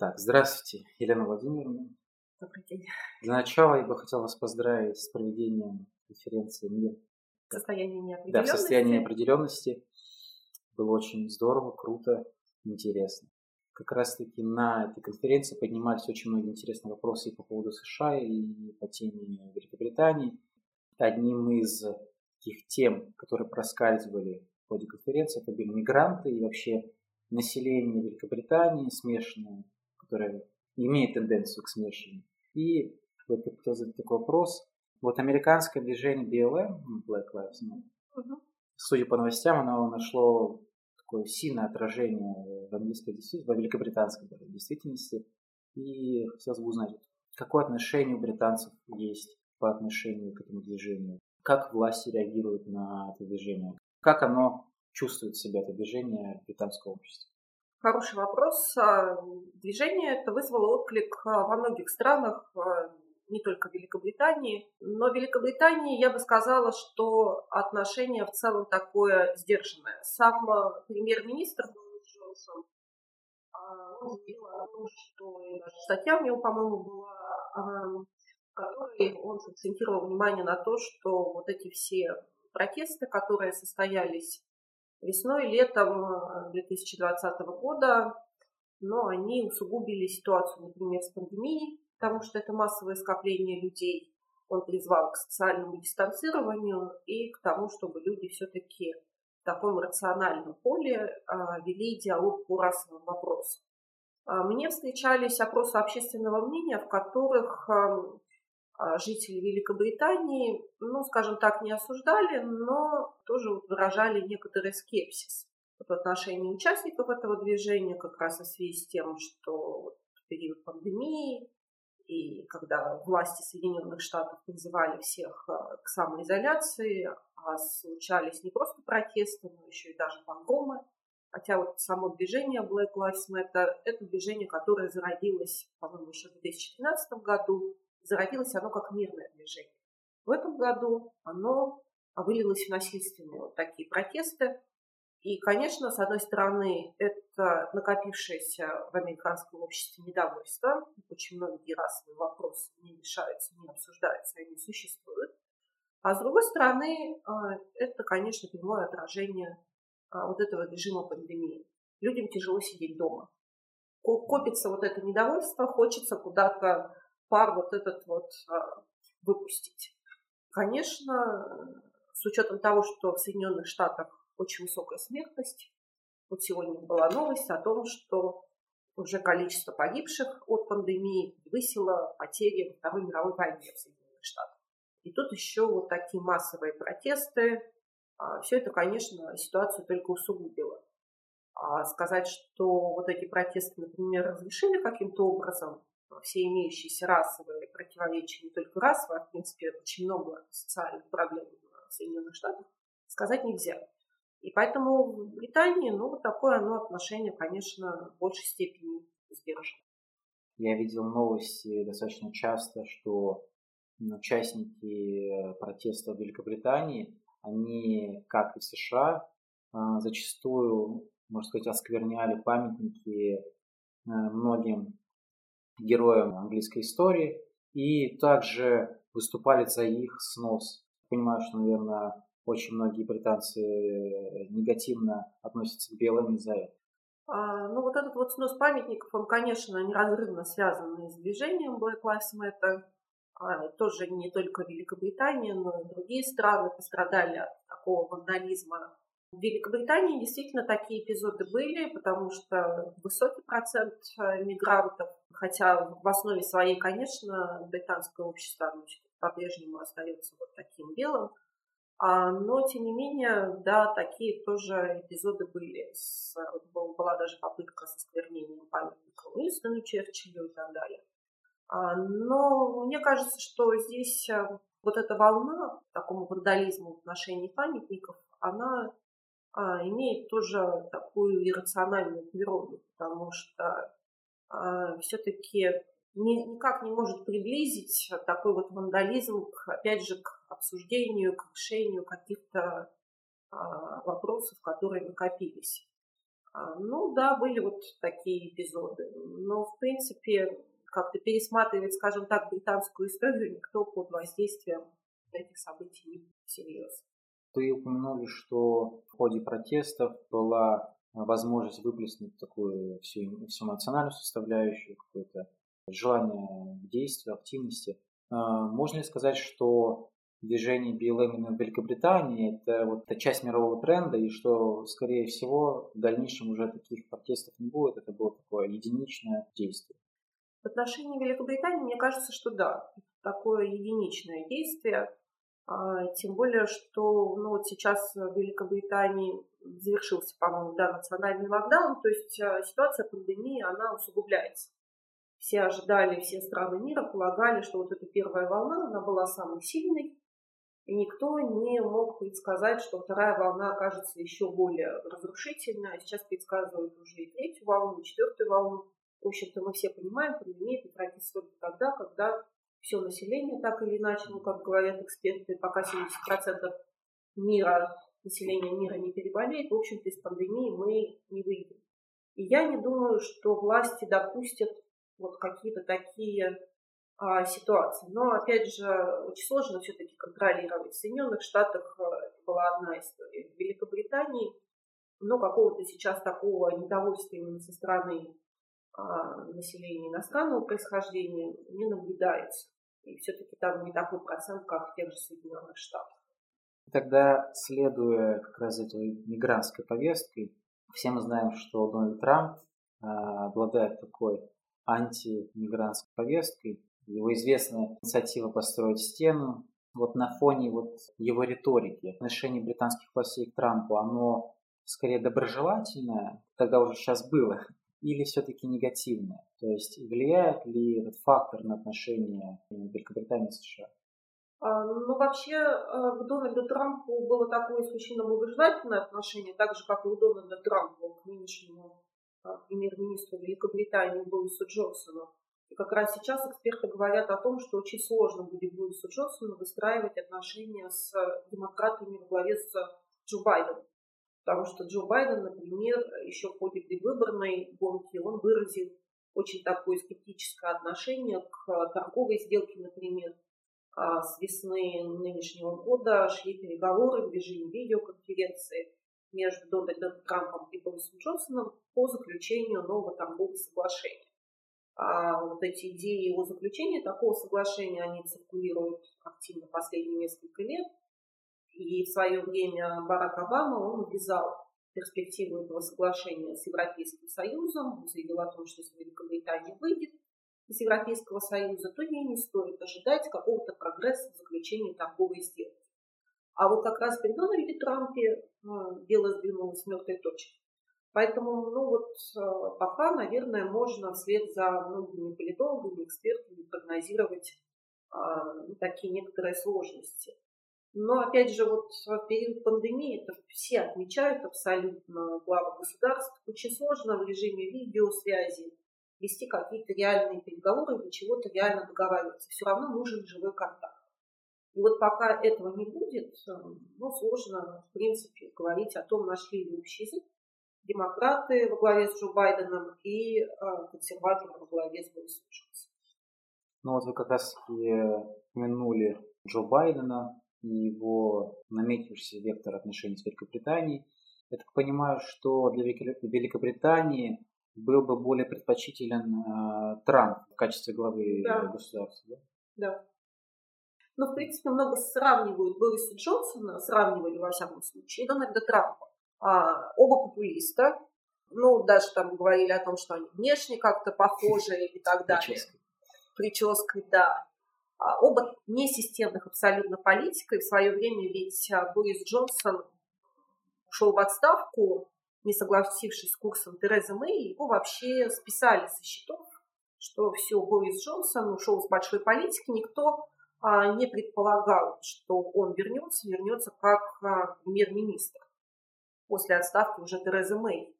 Так, здравствуйте, Елена Владимировна. Добрый день. Для начала я бы хотел вас поздравить с проведением конференции «Мир». Состояние неопределенности. Да, в состоянии неопределенности. Было очень здорово, круто, интересно. Как раз-таки на этой конференции поднимались очень многие интересные вопросы и по поводу США, и по теме Великобритании. Одним из таких тем, которые проскальзывали в ходе конференции, это были мигранты и вообще население Великобритании смешанное, которое имеет тенденцию к смешанию. И вот хотел задать такой вопрос. Вот американское движение BLM, Black Lives Matter, угу. судя по новостям, оно нашло такое сильное отражение в английской действительности, в великобританской действительности. И хотелось бы узнать, какое отношение у британцев есть по отношению к этому движению? Как власти реагируют на это движение? Как оно чувствует себя, это движение в британском обществе? Хороший вопрос. А, движение это вызвало отклик а, во многих странах, а, не только в Великобритании. Но в Великобритании я бы сказала, что отношение в целом такое сдержанное. Сам премьер-министр Джонсон заявил о том, что статья у него, по-моему, была, в которой он акцентировал внимание на то, что вот эти все протесты, которые состоялись Весной, летом 2020 э, года, но они усугубили ситуацию, например, с пандемией, потому что это массовое скопление людей. Он призвал к социальному дистанцированию и к тому, чтобы люди все-таки в таком рациональном поле а, вели диалог по расовым вопросам. А, мне встречались опросы общественного мнения, в которых а, жители Великобритании, ну, скажем так, не осуждали, но тоже выражали некоторый скепсис в отношении участников этого движения, как раз в связи с тем, что в период пандемии и когда власти Соединенных Штатов призывали всех а, к самоизоляции, а случались не просто протесты, но еще и даже погромы. Хотя вот само движение Black Lives Matter – это движение, которое зародилось, по-моему, еще в 2013 году, зародилось оно как мирное движение. В этом году оно вылилось в насильственные вот такие протесты. И, конечно, с одной стороны, это накопившееся в американском обществе недовольство. Очень многие расовые вопросы не решаются, не обсуждаются, они существуют. А с другой стороны, а, это, конечно, прямое отражение а, вот этого режима пандемии. Людям тяжело сидеть дома. Копится вот это недовольство, хочется куда-то пар вот этот вот а, выпустить. Конечно, с учетом того, что в Соединенных Штатах очень высокая смертность, вот сегодня была новость о том, что уже количество погибших от пандемии превысило потери Второй мировой войне в Соединенных Штатах. И тут еще вот такие массовые протесты. А, Все это, конечно, ситуацию только усугубило. А сказать, что вот эти протесты, например, разрешили каким-то образом, все имеющиеся расовые противоречия, не только расовые, а в принципе очень много социальных проблем в Соединенных Штатах, сказать нельзя. И поэтому в Британии, ну, вот такое оно отношение, конечно, в большей степени сдержано. Я видел новости достаточно часто, что участники протеста в Великобритании, они, как и в США, а, зачастую, можно сказать, оскверняли памятники э, многим героям английской истории и также выступали за их снос. Понимаю, что, наверное, очень многие британцы негативно относятся к белым из-за этого. А, ну, вот этот вот снос памятников, он, конечно, неразрывно связан с движением Black Lives Matter. А, тоже не только Великобритания, но и другие страны пострадали от такого вандализма в Великобритании действительно такие эпизоды были, потому что высокий процент э, мигрантов, хотя в основе своей, конечно, британское общество по-прежнему остается вот таким белым, а, но, тем не менее, да, такие тоже эпизоды были. Была даже попытка со сквернением памятника Уинстону Черчиллю и так далее. А, но мне кажется, что здесь э, вот эта волна такому вандализму в отношении памятников, она имеет тоже такую иррациональную природу, потому что а, все-таки ни, никак не может приблизить такой вот вандализм, к, опять же, к обсуждению, к решению каких-то а, вопросов, которые накопились. А, ну да, были вот такие эпизоды. Но, в принципе, как-то пересматривать, скажем так, британскую историю никто под воздействием этих событий не всерьез. Вы упомянули, что в ходе протестов была возможность выплеснуть такую всю, всю эмоциональную составляющую, какое-то желание действия, активности. А, можно ли сказать, что движение BLM в Великобритании – это вот эта часть мирового тренда, и что, скорее всего, в дальнейшем уже таких протестов не будет, это было такое единичное действие? В отношении Великобритании, мне кажется, что да, это такое единичное действие, тем более, что ну, вот сейчас в Великобритании завершился, по-моему, да, национальный локдаун, то есть а, ситуация пандемии, она усугубляется. Все ожидали, все страны мира полагали, что вот эта первая волна, она была самой сильной, и никто не мог предсказать, что вторая волна окажется еще более разрушительной. А сейчас предсказывают уже и третью волну, и четвертую волну. В общем-то, мы все понимаем, пандемия прекратится только тогда, когда все население так или иначе, ну, как говорят эксперты, пока 70% мира, населения мира не переболеет, в общем-то, из пандемии мы не выйдем. И я не думаю, что власти допустят вот какие-то такие а, ситуации. Но, опять же, очень сложно все-таки контролировать. В Соединенных Штатах э, это была одна история. В Великобритании, но какого-то сейчас такого недовольствия именно со стороны населения иностранного происхождения не наблюдается. И все-таки там не такой процент, как в тех же Соединенных Штатах. Тогда, следуя как раз этой мигрантской повесткой, все мы знаем, что Дональд Трамп а, обладает такой антимигрантской повесткой. Его известная инициатива построить стену. Вот на фоне вот его риторики, отношение британских властей к Трампу, оно скорее доброжелательное, тогда уже сейчас было, или все-таки негативное? То есть влияет ли этот фактор на отношения Великобритании и США? А, ну, вообще, э, к Дональду Трампу было такое исключительно благожелательное отношение, так же, как и у Дональда Трампа к нынешнему а, премьер-министру Великобритании Борису Джонсону. И как раз сейчас эксперты говорят о том, что очень сложно будет Борису Джонсону выстраивать отношения с демократами во главе с Джо Байденом. Потому что Джо Байден, например, еще в ходе предвыборной гонки, он выразил очень такое скептическое отношение к торговой сделке, например. А с весны нынешнего года шли переговоры в режиме видеоконференции между Дональдом Трампом и Борисом Джонсоном по заключению нового торгового соглашения. А вот эти идеи о заключении такого соглашения, они циркулируют активно последние несколько лет. И в свое время Барак Обама, он увязал перспективу этого соглашения с Европейским Союзом, заявил о том, что если Великобритания выйдет из Европейского Союза, то ей не стоит ожидать какого-то прогресса в заключении торговой сделки. А вот как раз при Дональде Трампе ну, дело сдвинулось с мертвой точки. Поэтому, ну вот, э, пока, наверное, можно вслед за многими политологами, экспертами прогнозировать а, такие некоторые сложности. Но, опять же, вот в период пандемии это все отмечают абсолютно главы государств. Очень сложно в режиме видеосвязи вести какие-то реальные переговоры или чего-то реально договариваться. Все равно нужен живой контакт. И вот пока этого не будет, э, ну, сложно, в принципе, говорить о том, нашли ли общий язык демократы во главе с Джо Байденом и э, консерваторы во главе с Борисом. Ну вот вы как раз упомянули Джо Байдена и его наметившийся вектор отношений с Великобританией. Я так понимаю, что для Великобритании был бы более предпочтителен э, Трамп в качестве главы да. государства. Да? да. Ну, в принципе, много сравнивают Бориса Джонсона, сравнивали во всяком случае, и Дональда Трампа. А, оба популиста. Ну, даже там говорили о том, что они внешне как-то похожи и так далее. Прической. Прической, да. А, оба несистемных абсолютно политика. И в свое время ведь а, Борис Джонсон ушел в отставку, не согласившись с курсом Терезы Мэй, его вообще списали со счетов, что все, Борис Джонсон ушел с большой политики, никто а, не предполагал, что он вернется, вернется как премьер-министр после отставки уже Терезы Мэй.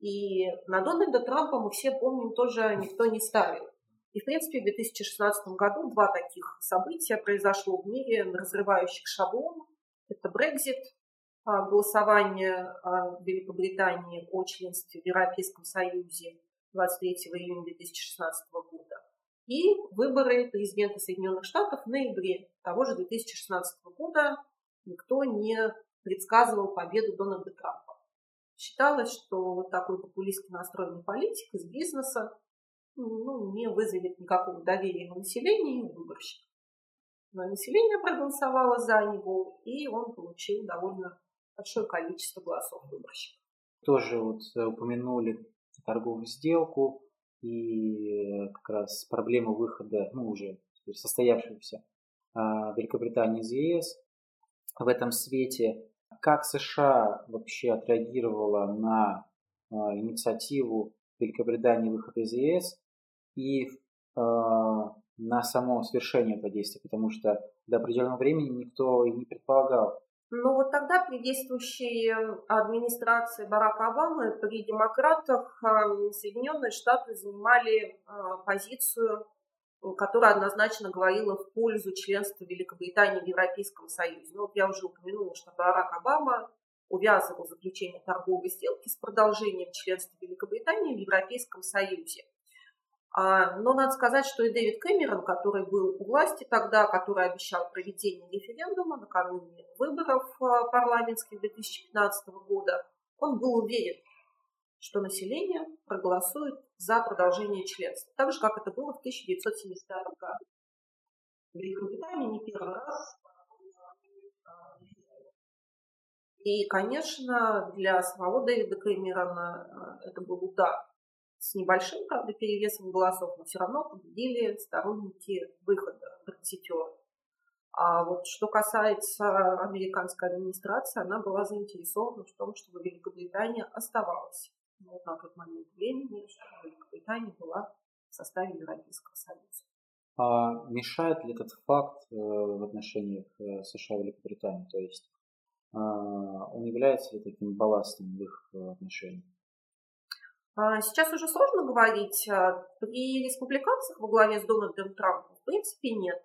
И на Дональда Трампа мы все помним тоже никто не ставил. И, в принципе, в 2016 году два таких события произошло в мире, разрывающих шаблон. Это Брекзит а, голосование в Великобритании о членстве в Европейском Союзе 23 июня 2016 года и выборы президента Соединенных Штатов в ноябре того же 2016 года никто не предсказывал победу Дональда Трампа. Считалось, что вот такой популистски настроенный политик из бизнеса ну, не вызовет никакого доверия у населения и выборщиков. Но население проголосовало за него, и он получил довольно большое количество голосов выборщиков. Тоже вот э, упомянули торговую сделку и как раз проблему выхода, ну уже состоявшегося а, Великобритании из ЕС. В этом свете как США вообще отреагировала на а, инициативу Великобритании выхода из ЕС и а, на само свершение этого действия, потому что до определенного времени никто и не предполагал. Ну вот тогда при действующей администрации Барака Обамы, при демократах, а, Соединенные Штаты занимали позицию которая однозначно говорила в пользу членства Великобритании в Европейском Союзе. Ну, вот я уже упомянула, что Барак Обама увязывал заключение торговой сделки с продолжением членства Великобритании в Европейском Союзе. А, но надо сказать, что и Дэвид Кэмерон, который был у власти тогда, который обещал проведение референдума накануне выборов а, парламентских 2015 года, он был уверен, что население проголосует за продолжение членства, так же, как это было в 1975 году. В Великобритании не первый раз. И, конечно, для самого Дэвида Кэмерона э, это был удар с небольшим, правда, перевесом голосов, но все равно победили сторонники выхода, брекситеры. А вот что касается американской администрации, она была заинтересована в том, чтобы Великобритания оставалась вот на тот момент времени, что Великобритания была в составе Европейского Союза. А мешает ли этот факт э, в отношениях э, США и Великобритании? То есть а, он является ли таким балластом в их э, отношениях? А, сейчас уже сложно говорить. А, при республиканцах во главе с Дональдом Трампом в принципе нет.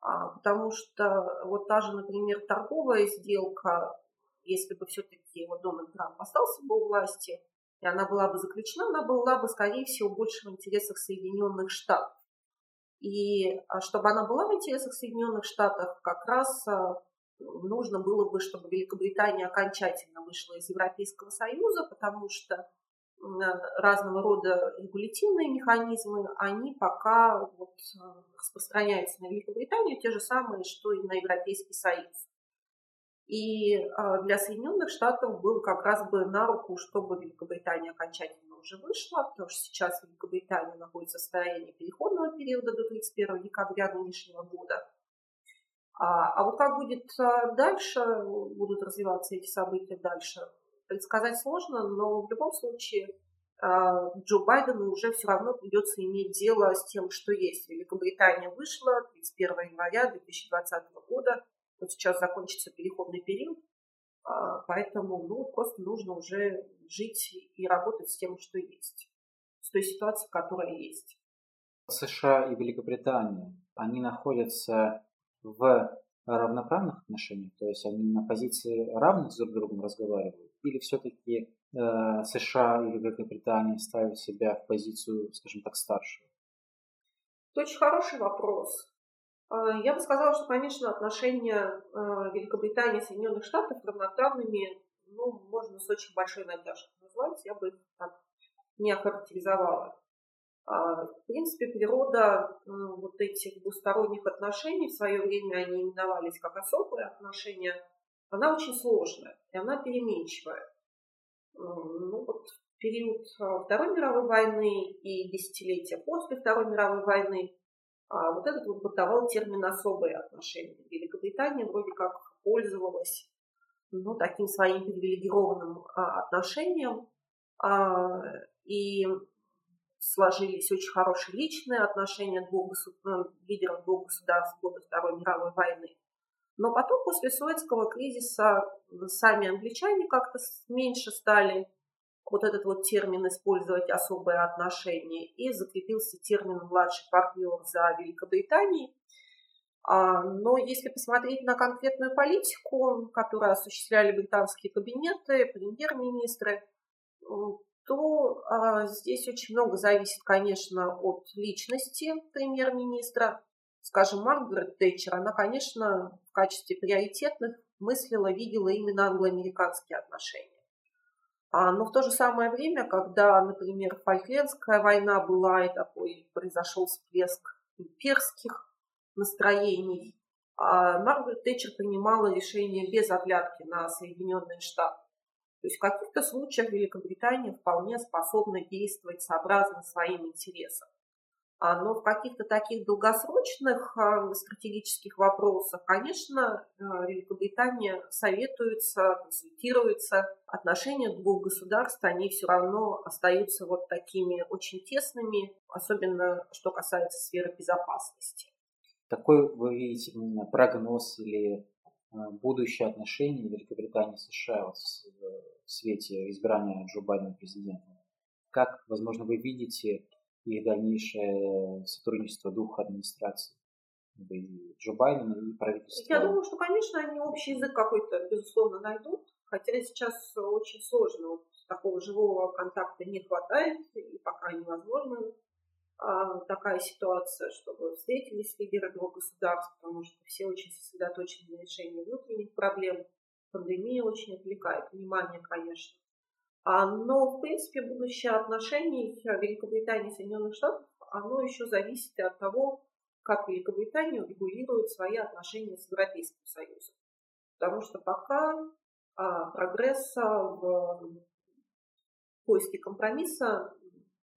Потому что вот та же, например, торговая сделка, если бы все-таки вот Дональд Трамп остался бы у власти, и она была бы заключена, она была бы, скорее всего, больше в интересах Соединенных Штатов. И а, чтобы она была в интересах Соединенных Штатов, как раз а, нужно было бы, чтобы Великобритания окончательно вышла из Европейского Союза, потому что разного рода регулятивные механизмы, они пока вот а, распространяются на Великобританию, те же самые, что и на Европейский Союз. И а, для Соединенных Штатов был как раз бы на руку, чтобы Великобритания окончательно уже вышла, потому что сейчас Великобритания находится в состоянии переходного периода до 31 декабря нынешнего года. А, а вот как будет а, дальше, будут развиваться эти события дальше, предсказать сложно, но в любом случае Джо Байдену уже все равно придется иметь дело с тем, что есть. Великобритания вышла 31 января 2020 года вот сейчас закончится переходный период, а, поэтому ну, просто нужно уже жить и работать с тем, что есть, с той ситуацией, которая есть. США и Великобритания, они находятся в равноправных отношениях, то есть они на позиции равных с друг другом разговаривают, или все-таки э, США или Великобритания ставят себя в позицию, скажем так, старшего? Это очень хороший вопрос. А, я бы сказала, что, конечно, отношения а, Великобритании и Соединенных Штатов равноправными, ну, можно с очень большой натяжкой назвать, я бы их так не охарактеризовала. А, в принципе, природа вот этих двусторонних отношений, в свое время они именовались как особые отношения, она очень сложная, и она переменчивая. Ну, вот период Второй мировой войны и десятилетия после Второй мировой войны а вот этот вот бытовал термин «особые отношения». Великобритания вроде как пользовалась ну, таким своим привилегированным а, отношением, а, и сложились очень хорошие личные отношения двух госу... Э, лидеров двух государств годы Второй мировой войны. Но потом, после Суэцкого кризиса, сами англичане как-то меньше стали вот этот вот термин использовать особые отношения, и закрепился термин «младший партнер» за Великобританией. А, но если посмотреть на конкретную политику, которую осуществляли британские кабинеты, премьер-министры, то а, здесь очень много зависит, конечно, от личности премьер-министра. Скажем, Маргарет Тэтчер, она, конечно, в качестве приоритетных мыслила, видела именно англо-американские отношения. А, но в то же самое время, когда, например, Фольклендская война была и такой произошел всплеск имперских настроений, а Маргарет Тэтчер принимала решения без оглядки на Соединенные Штаты. То есть в каких-то случаях Великобритания вполне способна действовать сообразно своим интересам. А, но в каких-то таких долгосрочных а, стратегических вопросах, конечно, а, Великобритания советуется, консультируется. Отношения двух государств, они все равно остаются вот такими очень тесными, особенно что касается сферы безопасности. Такой вы видите прогноз или будущее отношений Великобритании и США в свете избрания Джо Байдена президентом? Как, возможно, вы видите и дальнейшее сотрудничество двух администраций Джо Байдена и правительства? Я думаю, что, конечно, они общий язык какой-то, безусловно, найдут, хотя сейчас очень сложно, вот такого живого контакта не хватает, и пока невозможно а, такая ситуация, чтобы встретились лидеры двух государств, потому что все очень сосредоточены на решении внутренних проблем. Пандемия очень отвлекает внимание, конечно. А, но, в принципе, будущее отношений Великобритании и Соединенных Штатов, оно еще зависит от того, как Великобритания регулирует свои отношения с Европейским Союзом. Потому что пока а, прогресса в поиске компромисса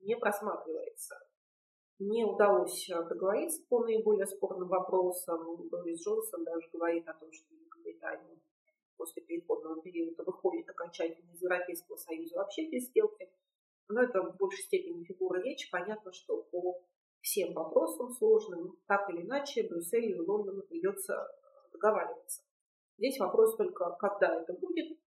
не просматривается. Не удалось договориться по наиболее спорным вопросам. Борис Джонсон даже говорит о том, что Великобритания после переходного периода выходит окончательно из Европейского Союза вообще без сделки. Но это в большей степени фигура речи. Понятно, что по всем вопросам сложным, так или иначе, Брюсселю и Лондону придется договариваться. Здесь вопрос только, когда это будет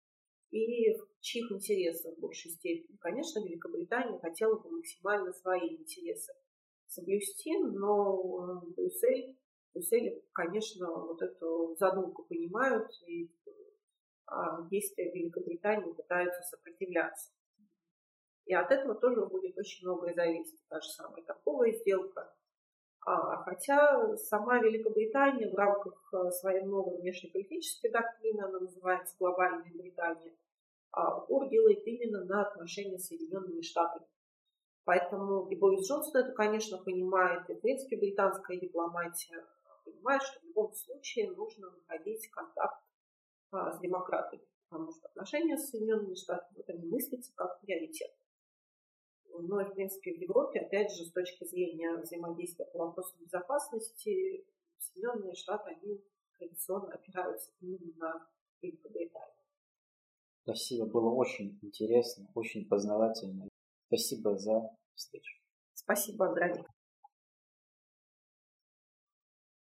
и в чьих интересах в большей степени. Конечно, Великобритания хотела бы максимально свои интересы соблюсти, но Брюссель, Брюссель, конечно, вот эту задумку понимают и действия Великобритании пытаются сопротивляться. И от этого тоже будет очень многое зависеть. Та же самая торговая сделка. А, хотя сама Великобритания в рамках э, своей новой внешнеполитической доктрины, она называется глобальная Британия, а, упор делает именно на отношения с Соединенными Штатами. Поэтому и Борис Джонсон это, конечно, понимает, и, в принципе, британская дипломатия понимает, что в любом случае нужно находить контакт а, с демократами, потому что отношения с Соединенными Штатами это не мыслится как приоритет. Но и, в принципе, в Европе, опять же, с точки зрения взаимодействия по вопросам безопасности, Соединенные Штаты, они традиционно опираются именно на Великобританию. Спасибо, было очень интересно, очень познавательно. Спасибо за встречу. Спасибо, Андроник.